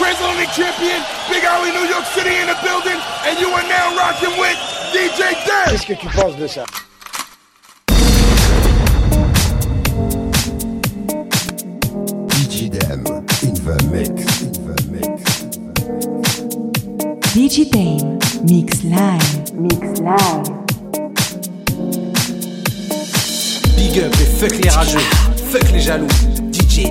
Transatlantic champion, Big Alley, New York City in the building, and you are now rocking with DJ Dan. Qu'est-ce que tu penses de ça? DJ Dem in the mix, in the mix. DJ Dame Mix Live. Mix Live. Big up et fuck les rageux, fuck les jaloux. DJ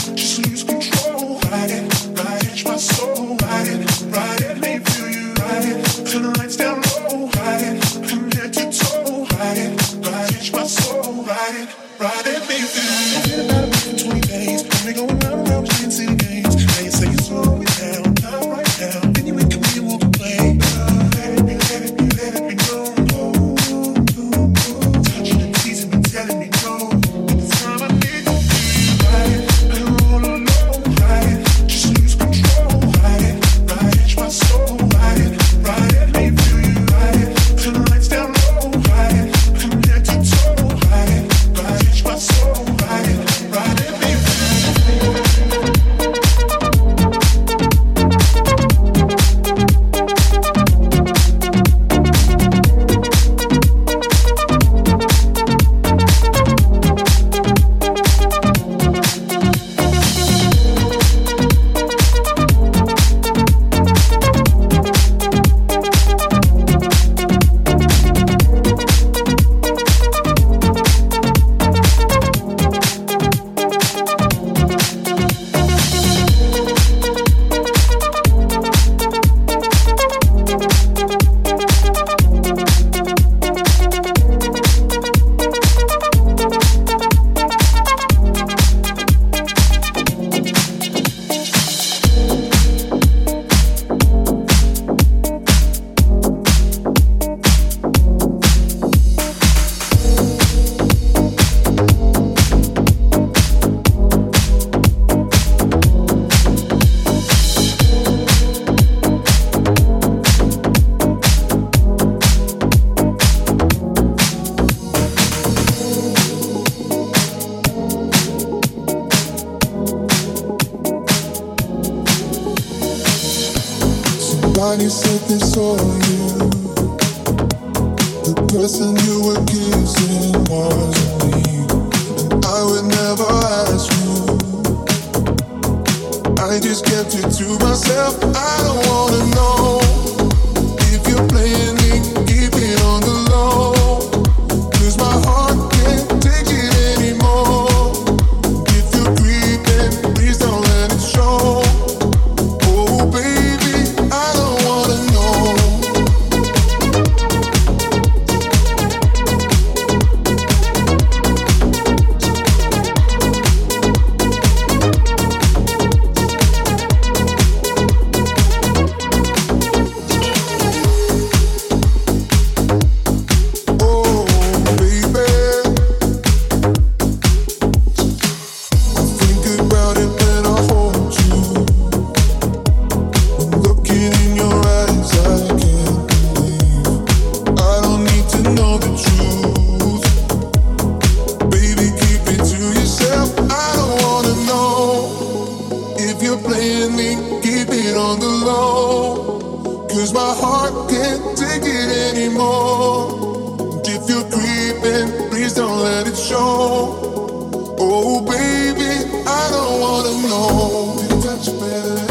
know. Touch better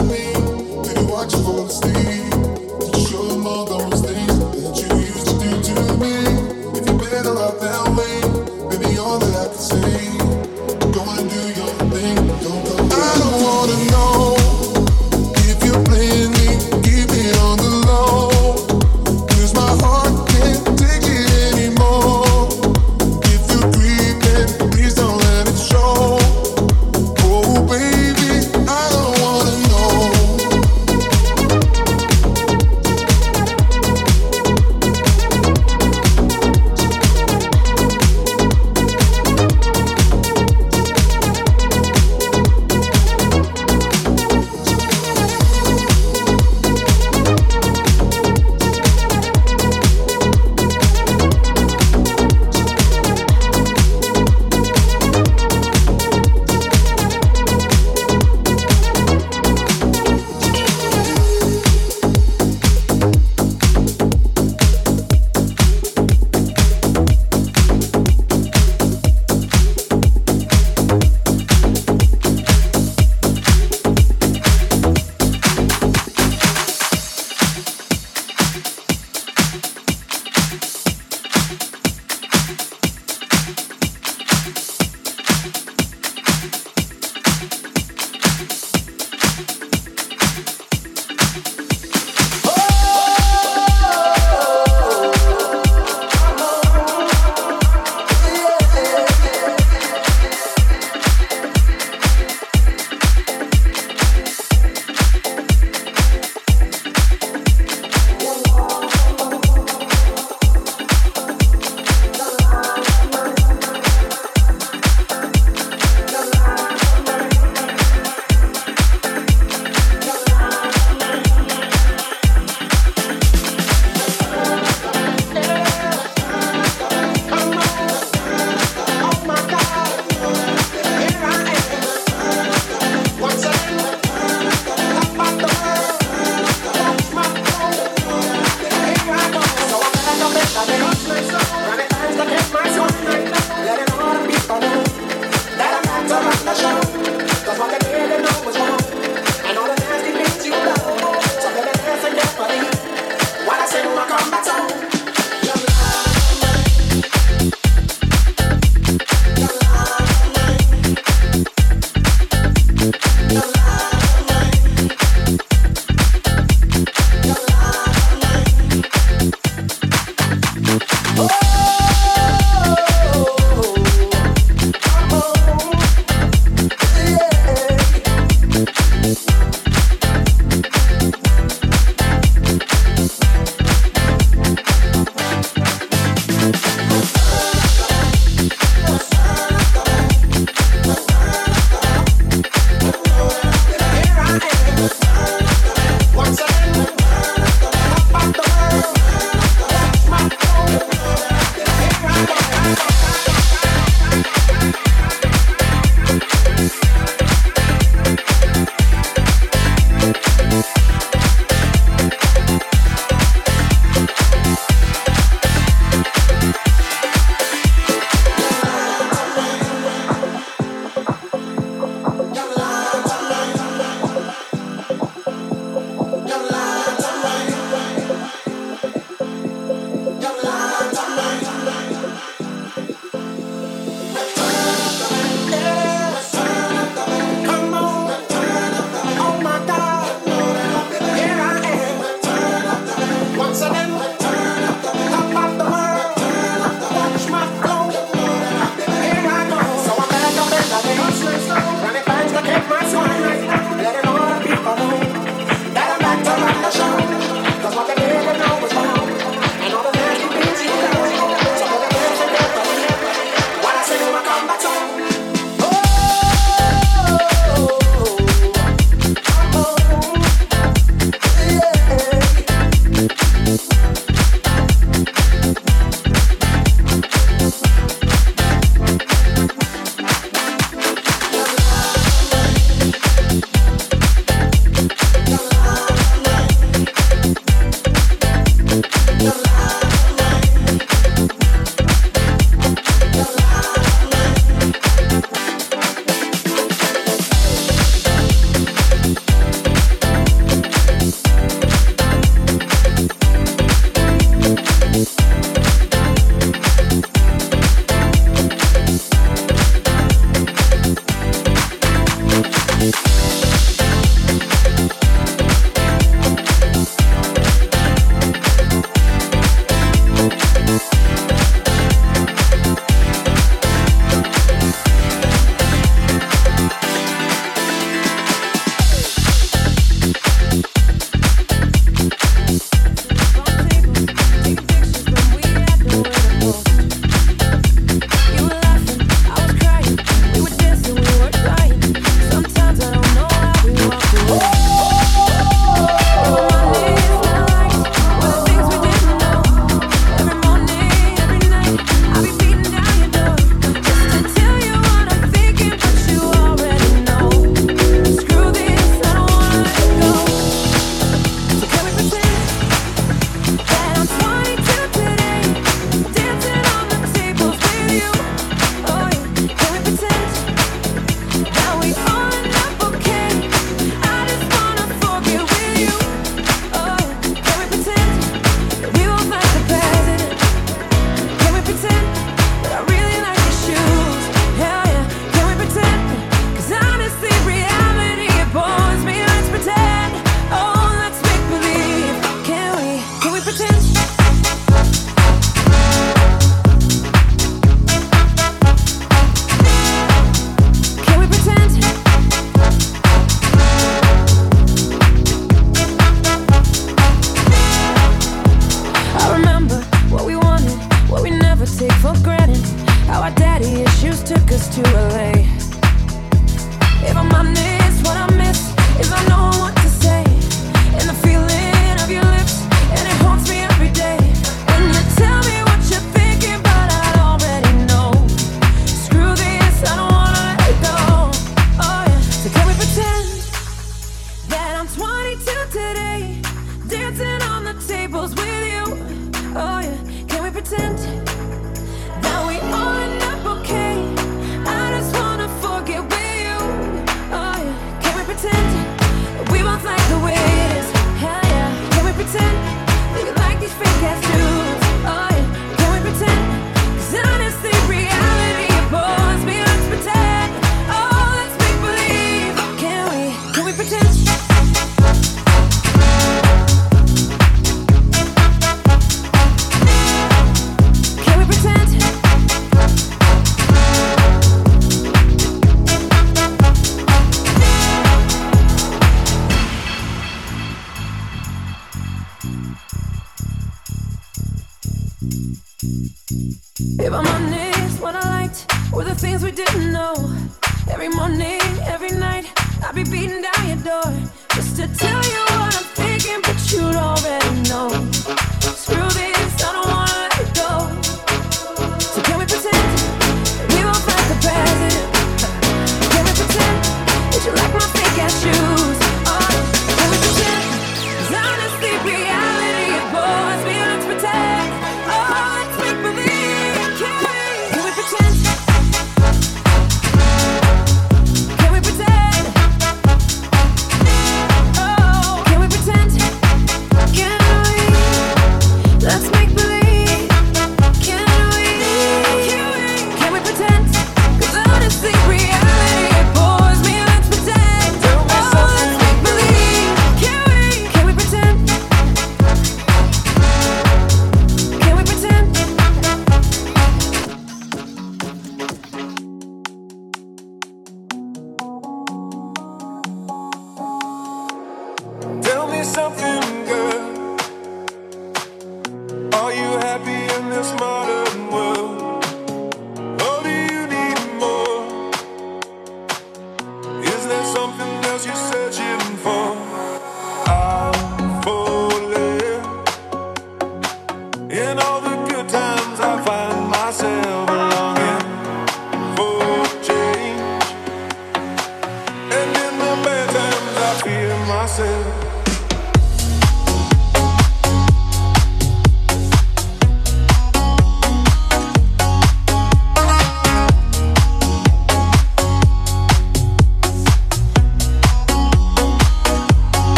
I'll never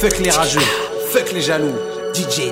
fuck les rageux. Fuck les jaloux. DJ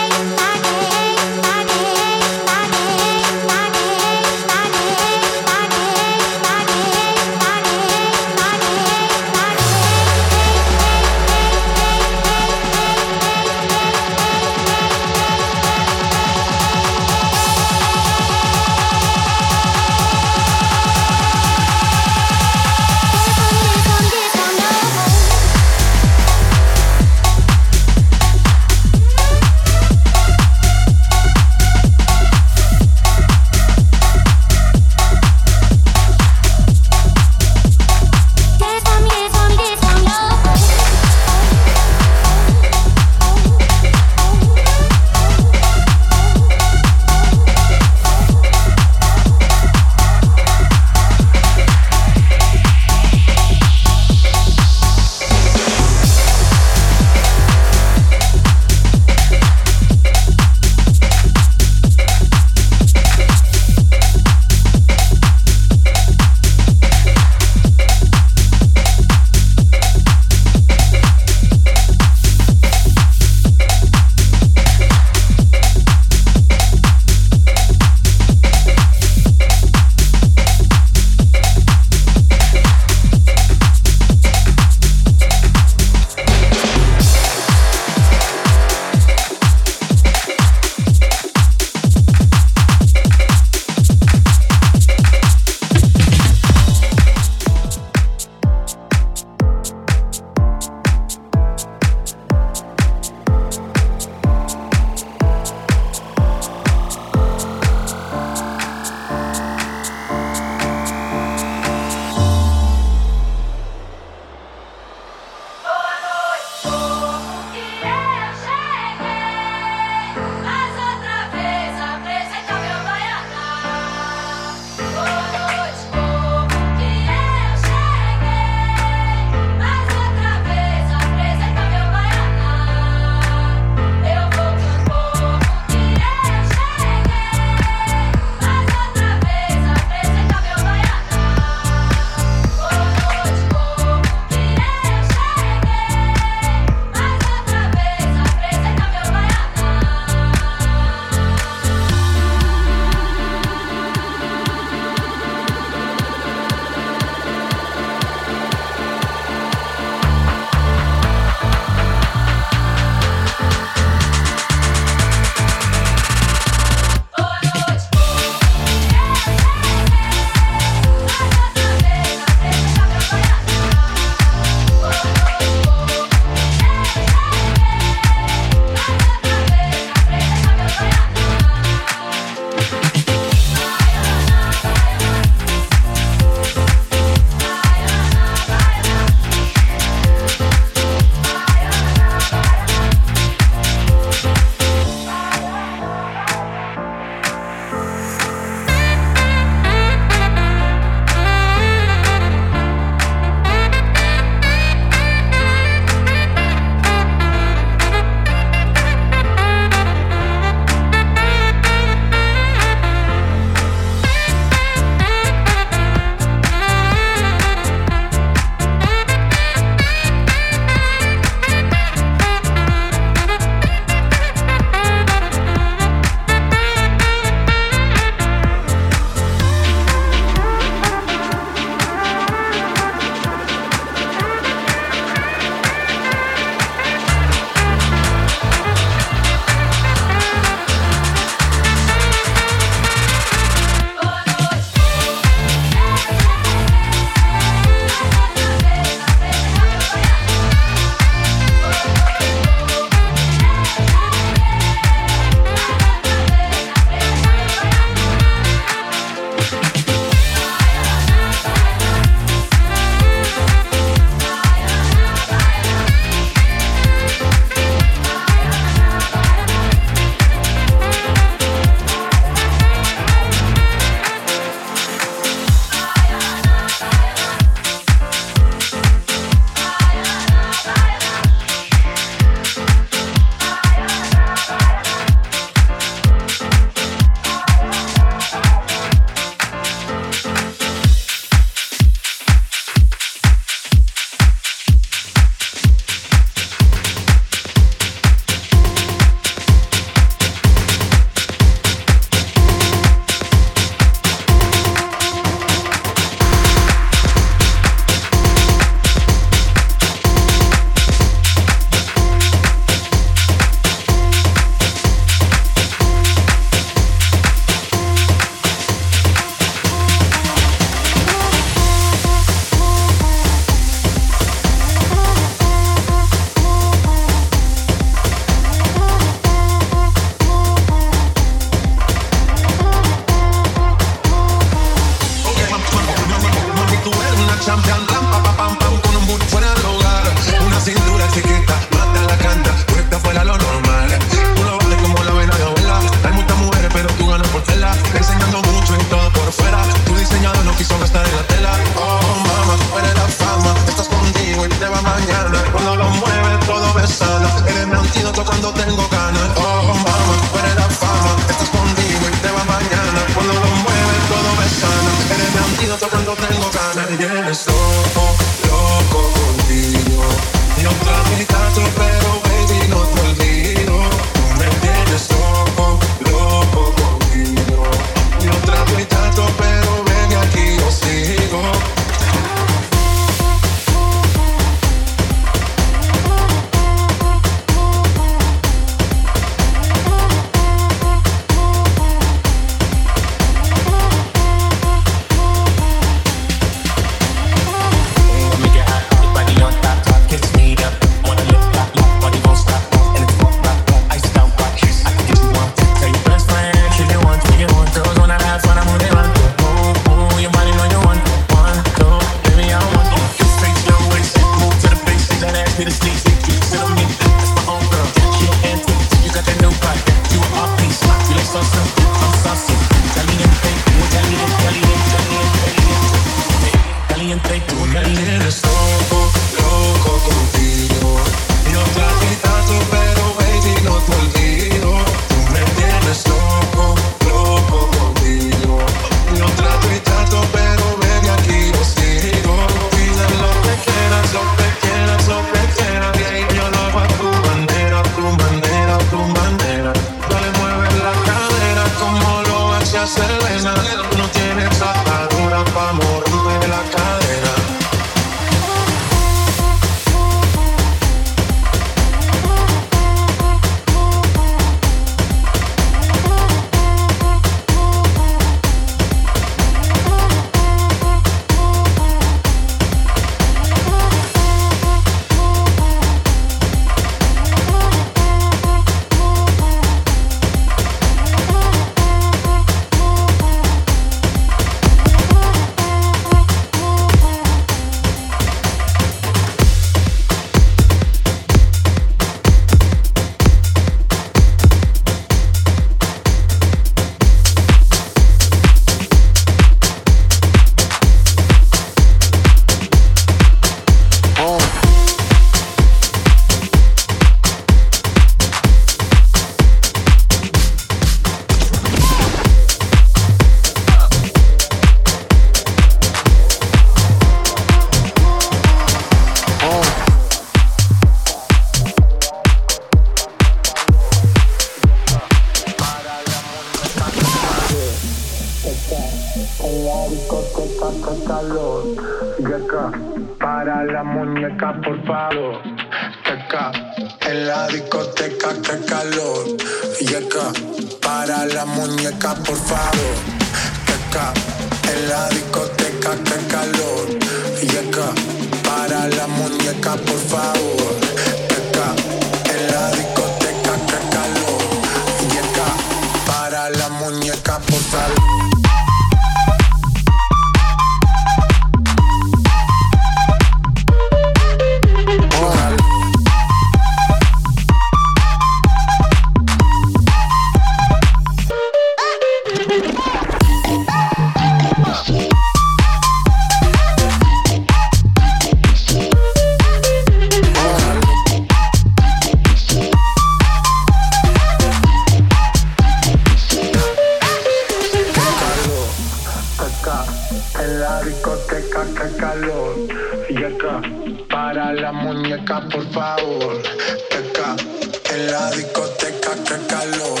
discoteca, que calor.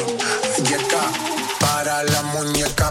Yeca, para la muñeca,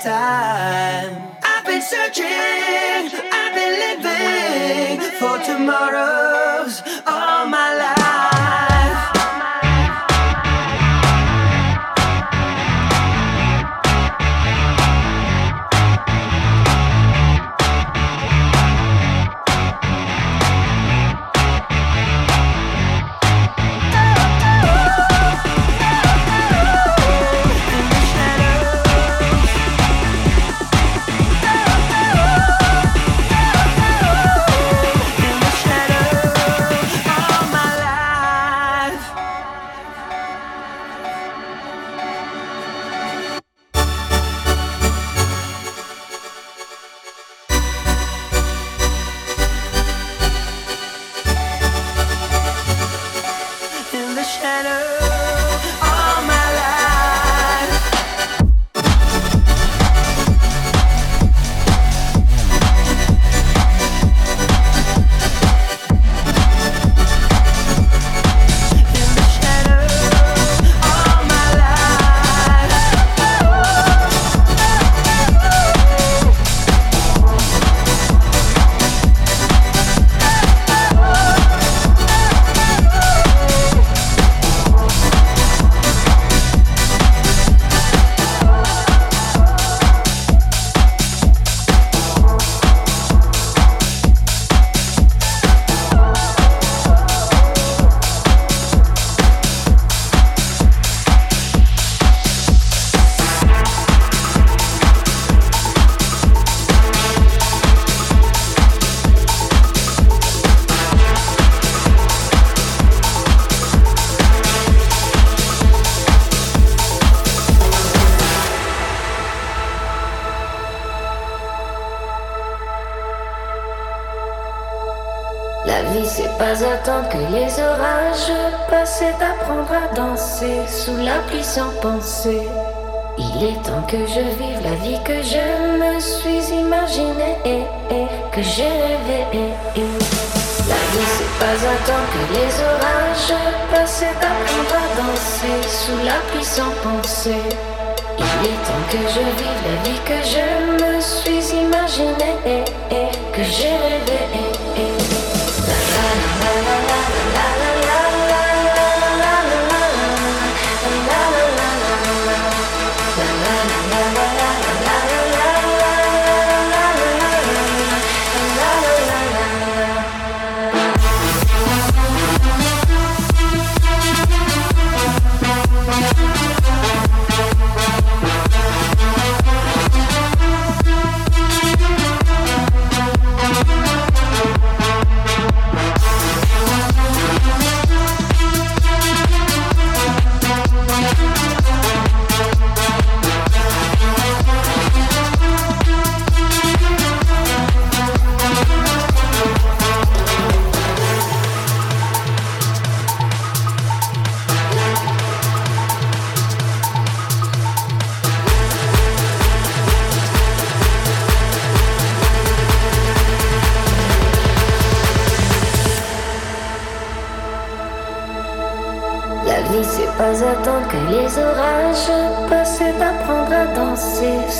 time. I've been searching, I've been living for tomorrows sous la pluie sans penser. Il est temps que je vive la vie que je me suis imaginée, eh, que j'ai rêvé. eh. La vie, c'est pas attendre que les orages passent, c'est apprendre à danser sous la pluie sans penser. Il est temps que je vive la vie que je me suis imaginée, eh, que j'ai rêvé.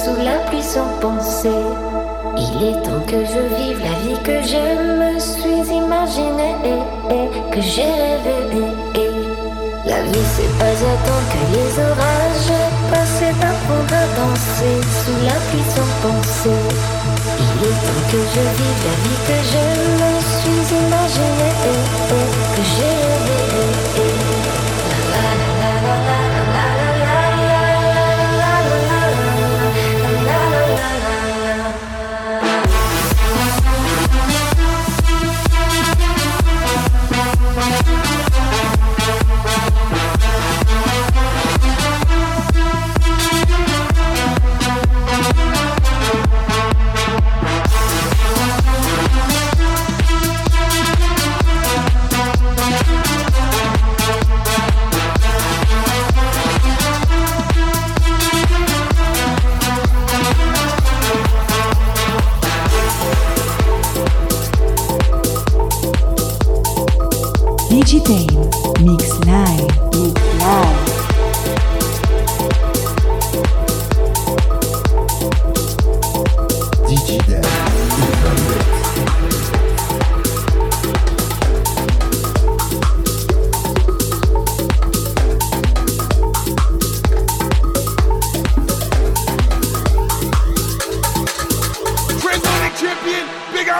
Sous la pluie sans penser. Il est temps que je vive la vie que je me suis imaginée et que j'ai rêvé. La vie c'est pas attendre que les orages passent d'apprendre à danser sous la pluie sans penser. Il est temps que je vive la vie que je me suis imaginée et que j'ai rêvé.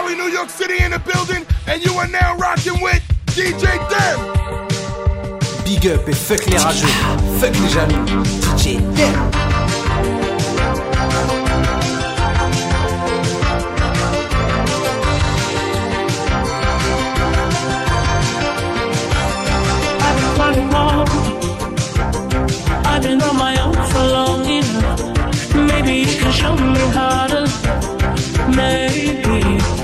Big Ali, New York City in the building, and you are now rocking with DJ Dem. Big up et fuck les rageux, fuck les jaloux. DJ Dem. I've been running long. I've been on my own for long enough. Maybe you can show me how to. Maybe I'm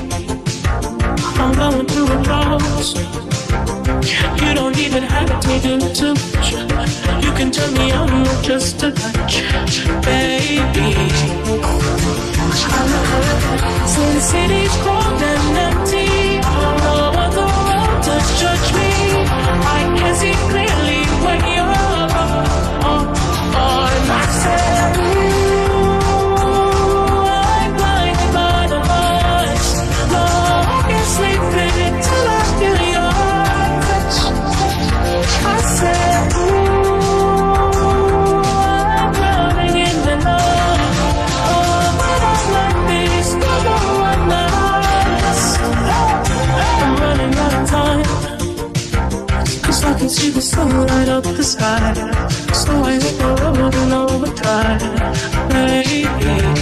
You don't even have to do too much. You can turn me on with just a touch, baby. Cold and empty, world to judge me. I can see clearly when you're on, oh, oh, oh, my see light up the sky. So I hit the road in overdrive, baby.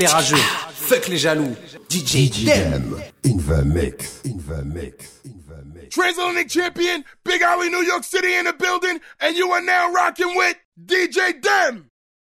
Les rageux. Fuck les jaloux. DJ DJ Dem. Dem in the mix. In the mix. In the mix. Transatlantic champion, Big Ali, New York City in the building, and you are now rocking with DJ Dem.